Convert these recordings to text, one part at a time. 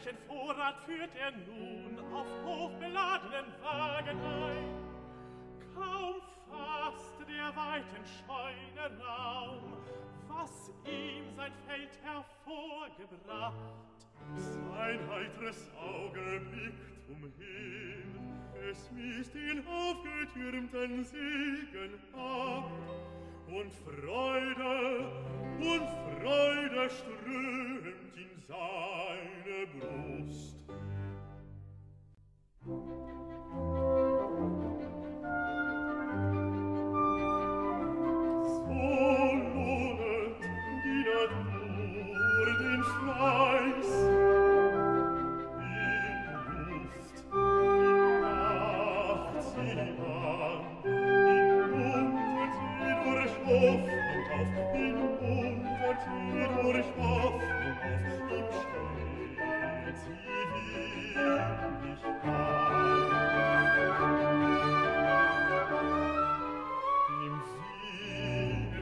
reichen Vorrat führt er nun auf hochbeladenen Wagen ein? Kaum fasst der weiten Scheune Raum, was ihm sein Feld hervorgebracht. Sein heitres Auge blickt umhin, es misst den aufgetürmten Segen ab, und Freude, und Freude strömt in sein durch Hoffnung auf ihm steigen sie wirklich ein. Im Siege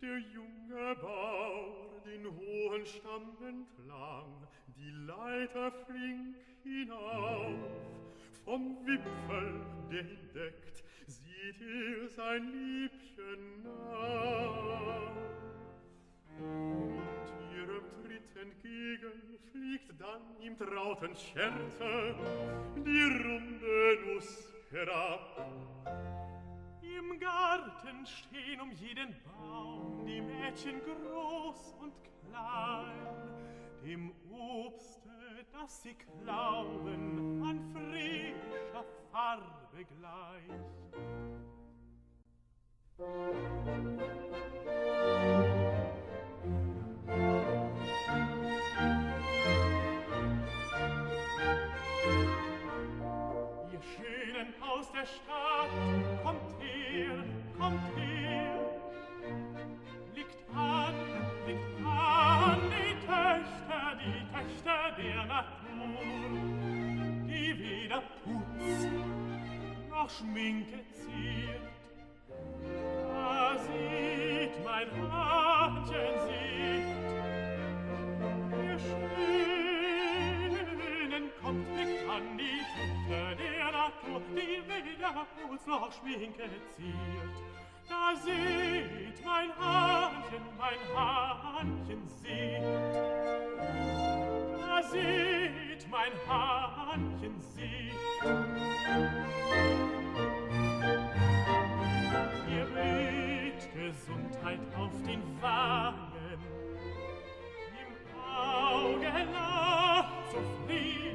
der junge Bauer den hohen Stamm entlang, die Leiter flink hinauf. Vom Wipfel, der ihn deckt, sieht er sein Liebchen nach. Und ihrem Tritt entgegen fliegt dann im trauten Scherze die runde Nuss herab. Im Garten stehen um jeden Baum die Mädchen groß und klein, dem Obste, das sie glauben, an frischer Farbe gleich. Ihr Schönen aus der Stadt, Schminke ziert, Da sieht mein Hartchen sieht, ihr Schönen kommt nicht an die Natur, er uns noch Schminke ziert. Da seht mein Hahnchen, mein Hahnchen sieht Da seht mein Hahnchen sieht Ihr blüht Gesundheit auf den Wangen, im Auge lacht zufrieden.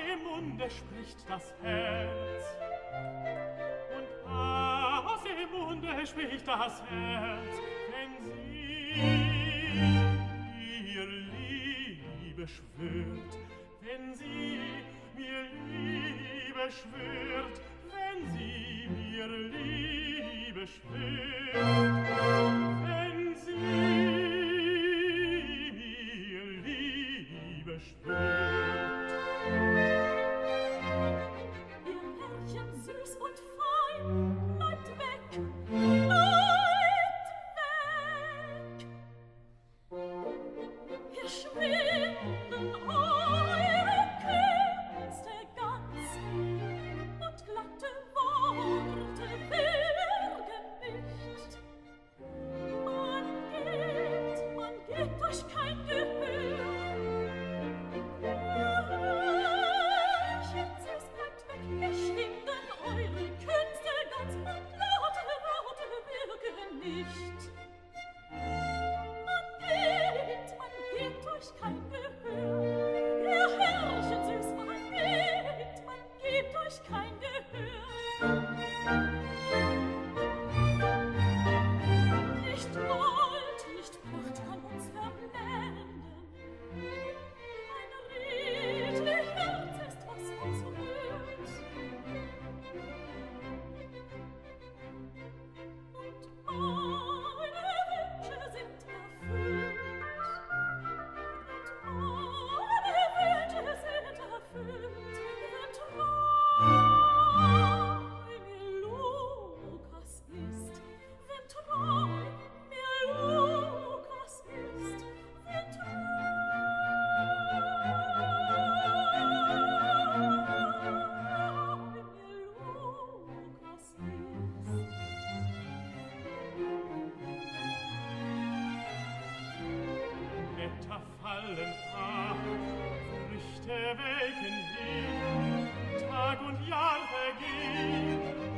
dem Munde spricht das Herz. Und aus dem Munde spricht das Herz, wenn sie ihr Liebe schwört, wenn sie mir Liebe schwört, wenn sie mir Liebe schwört, wenn sie allen ab, Früchte welken hin, Tag und Jahr vergehen,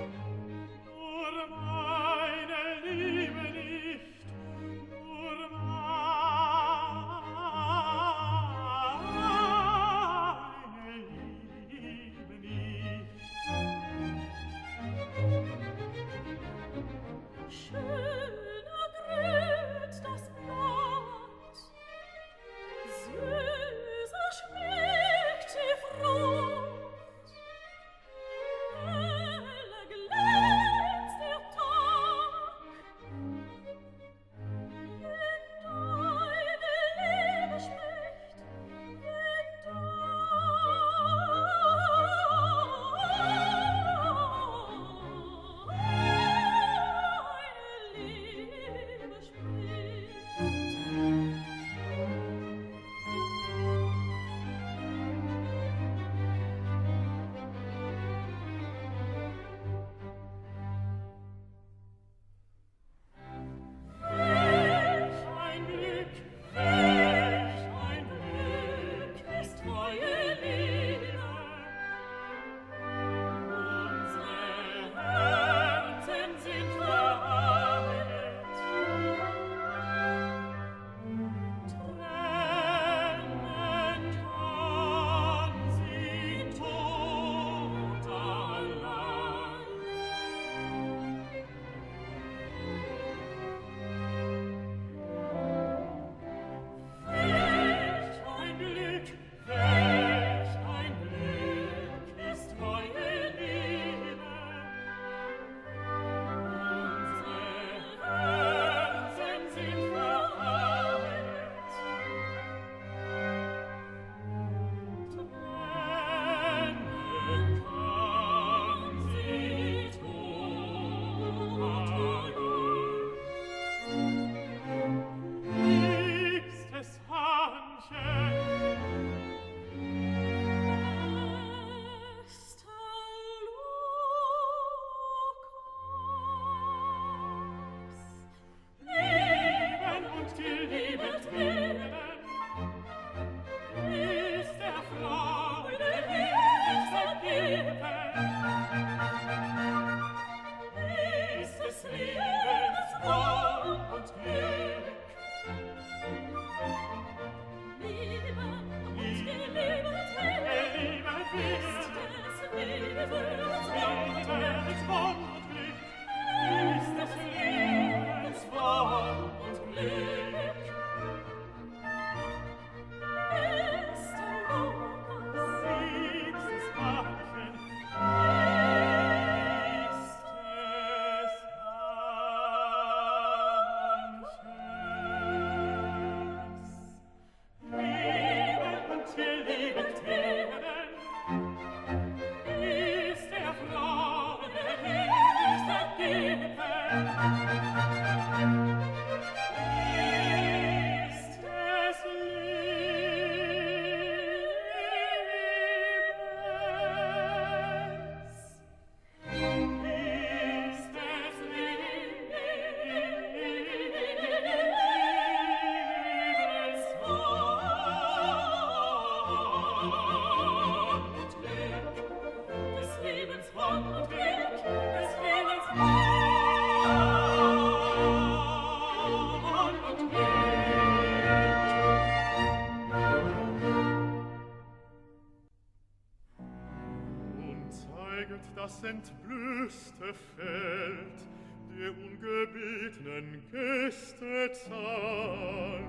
ungebetenen Gäste zahlen,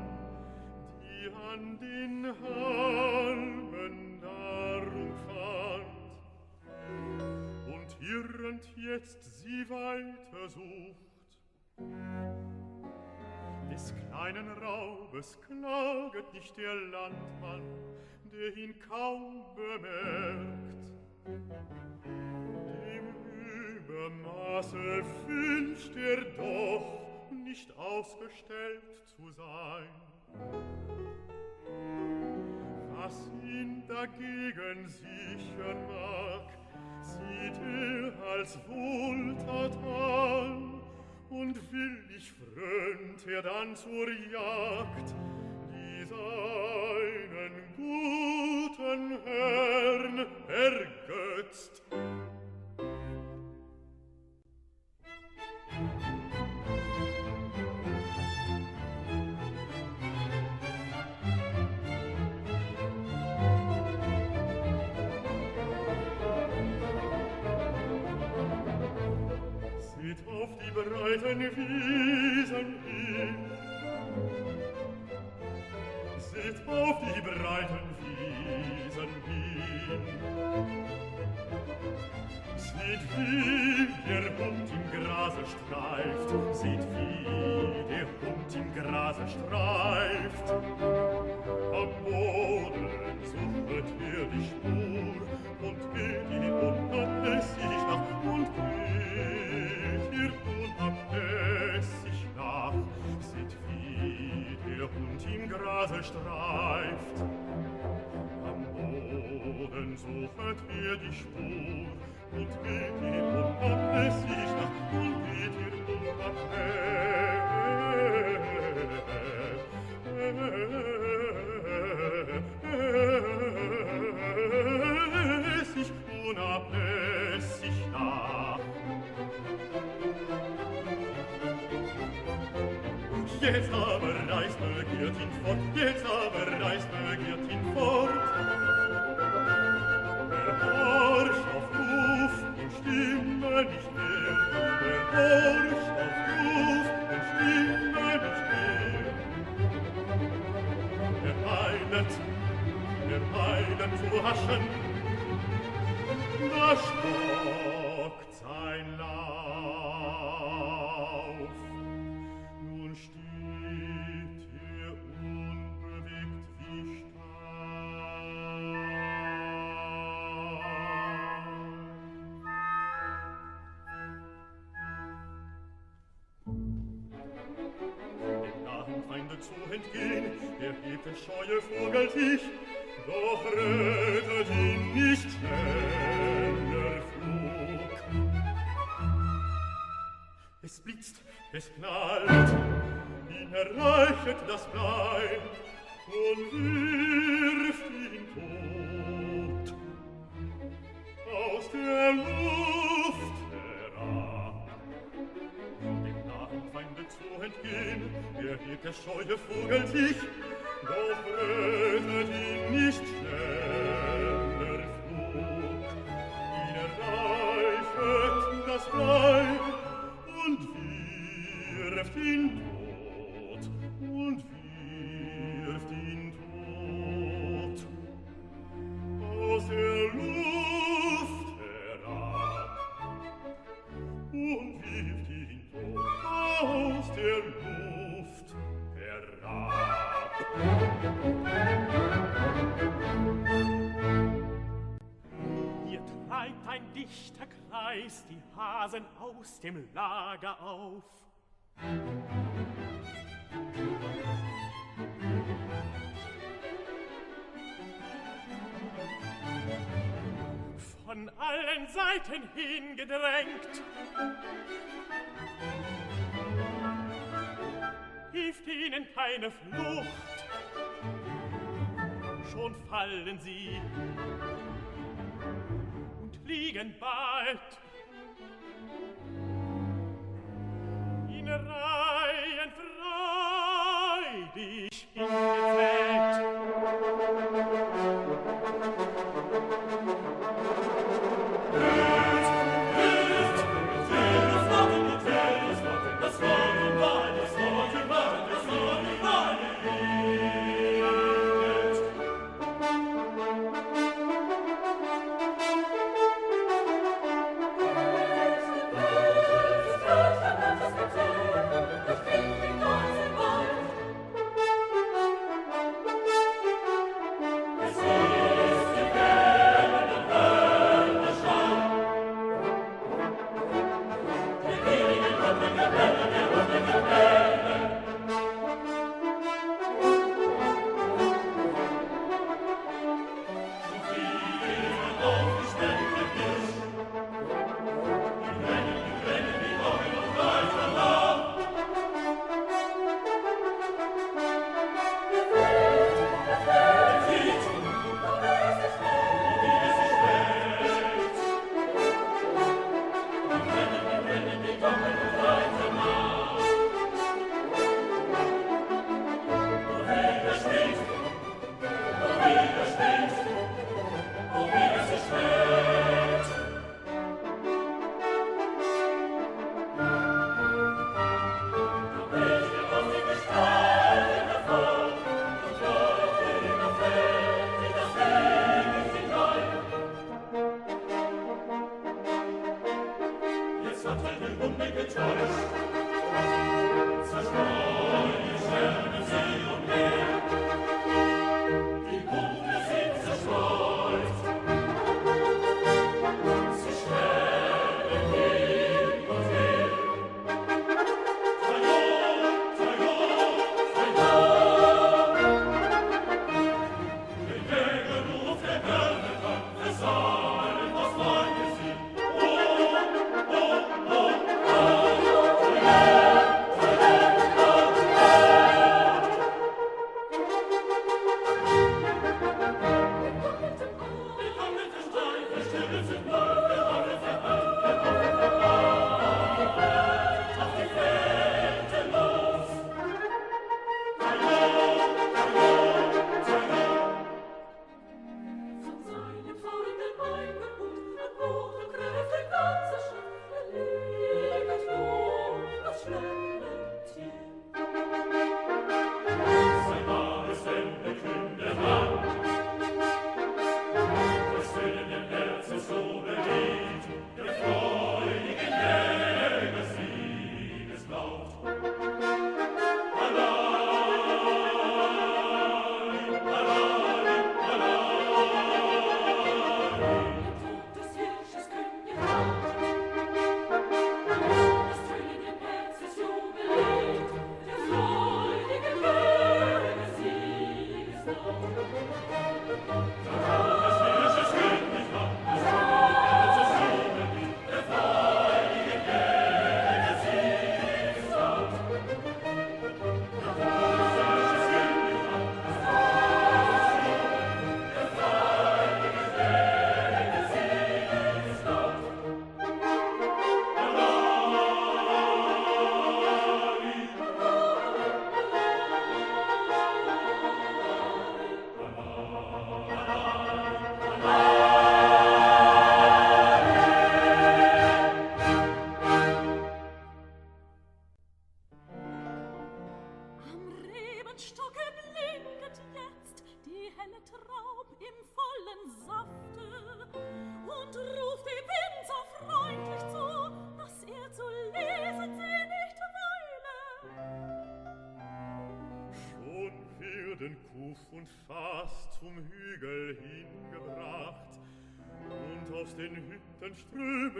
die an den Halmen darum fand und irrend jetzt sie weiter sucht. Des kleinen Raubes klaget nicht der Landmann, der ihn kaum bemerkt. ihre Maße wünscht er doch, nicht ausgestellt zu sein. Was ihn dagegen sichern mag, sieht er als Wohltat an, und willig frönt er dann zur Jagd, die seinen guten Herrn ergötzt. auf die breiten Wiesen hin. Seht auf die breiten Wiesen hin. Seht, wie der Hund im Grase streift, seht, wie der Hund im Grase streift. Am Boden sucht er die Spur, entgehn, erhebt der scheue Vogel sich, doch rettet er ihn nicht schneller Flug. Es blitzt, es knallt, ihn erreichet das Blei, und wie scheue Vogel dich ein dichter Kreis die Hasen aus dem Lager auf. Von allen Seiten hingedrängt hilft ihnen keine Flucht. Schon fallen sie fliegen bald in Reihen freudig in Gefecht. Musik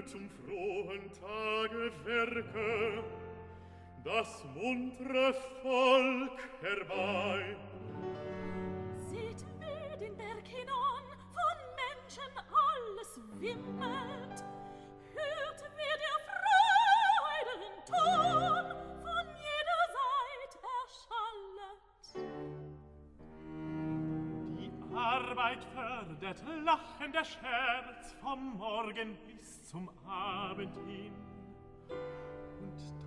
zum frohen Tage werke, das muntre Volk herbei. Lachen der Scherz vom Morgen bis zum Abend hin.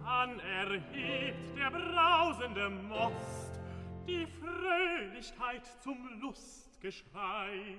Dann erhebt der brausende Most die Fröhlichkeit zum Lustgeschrei.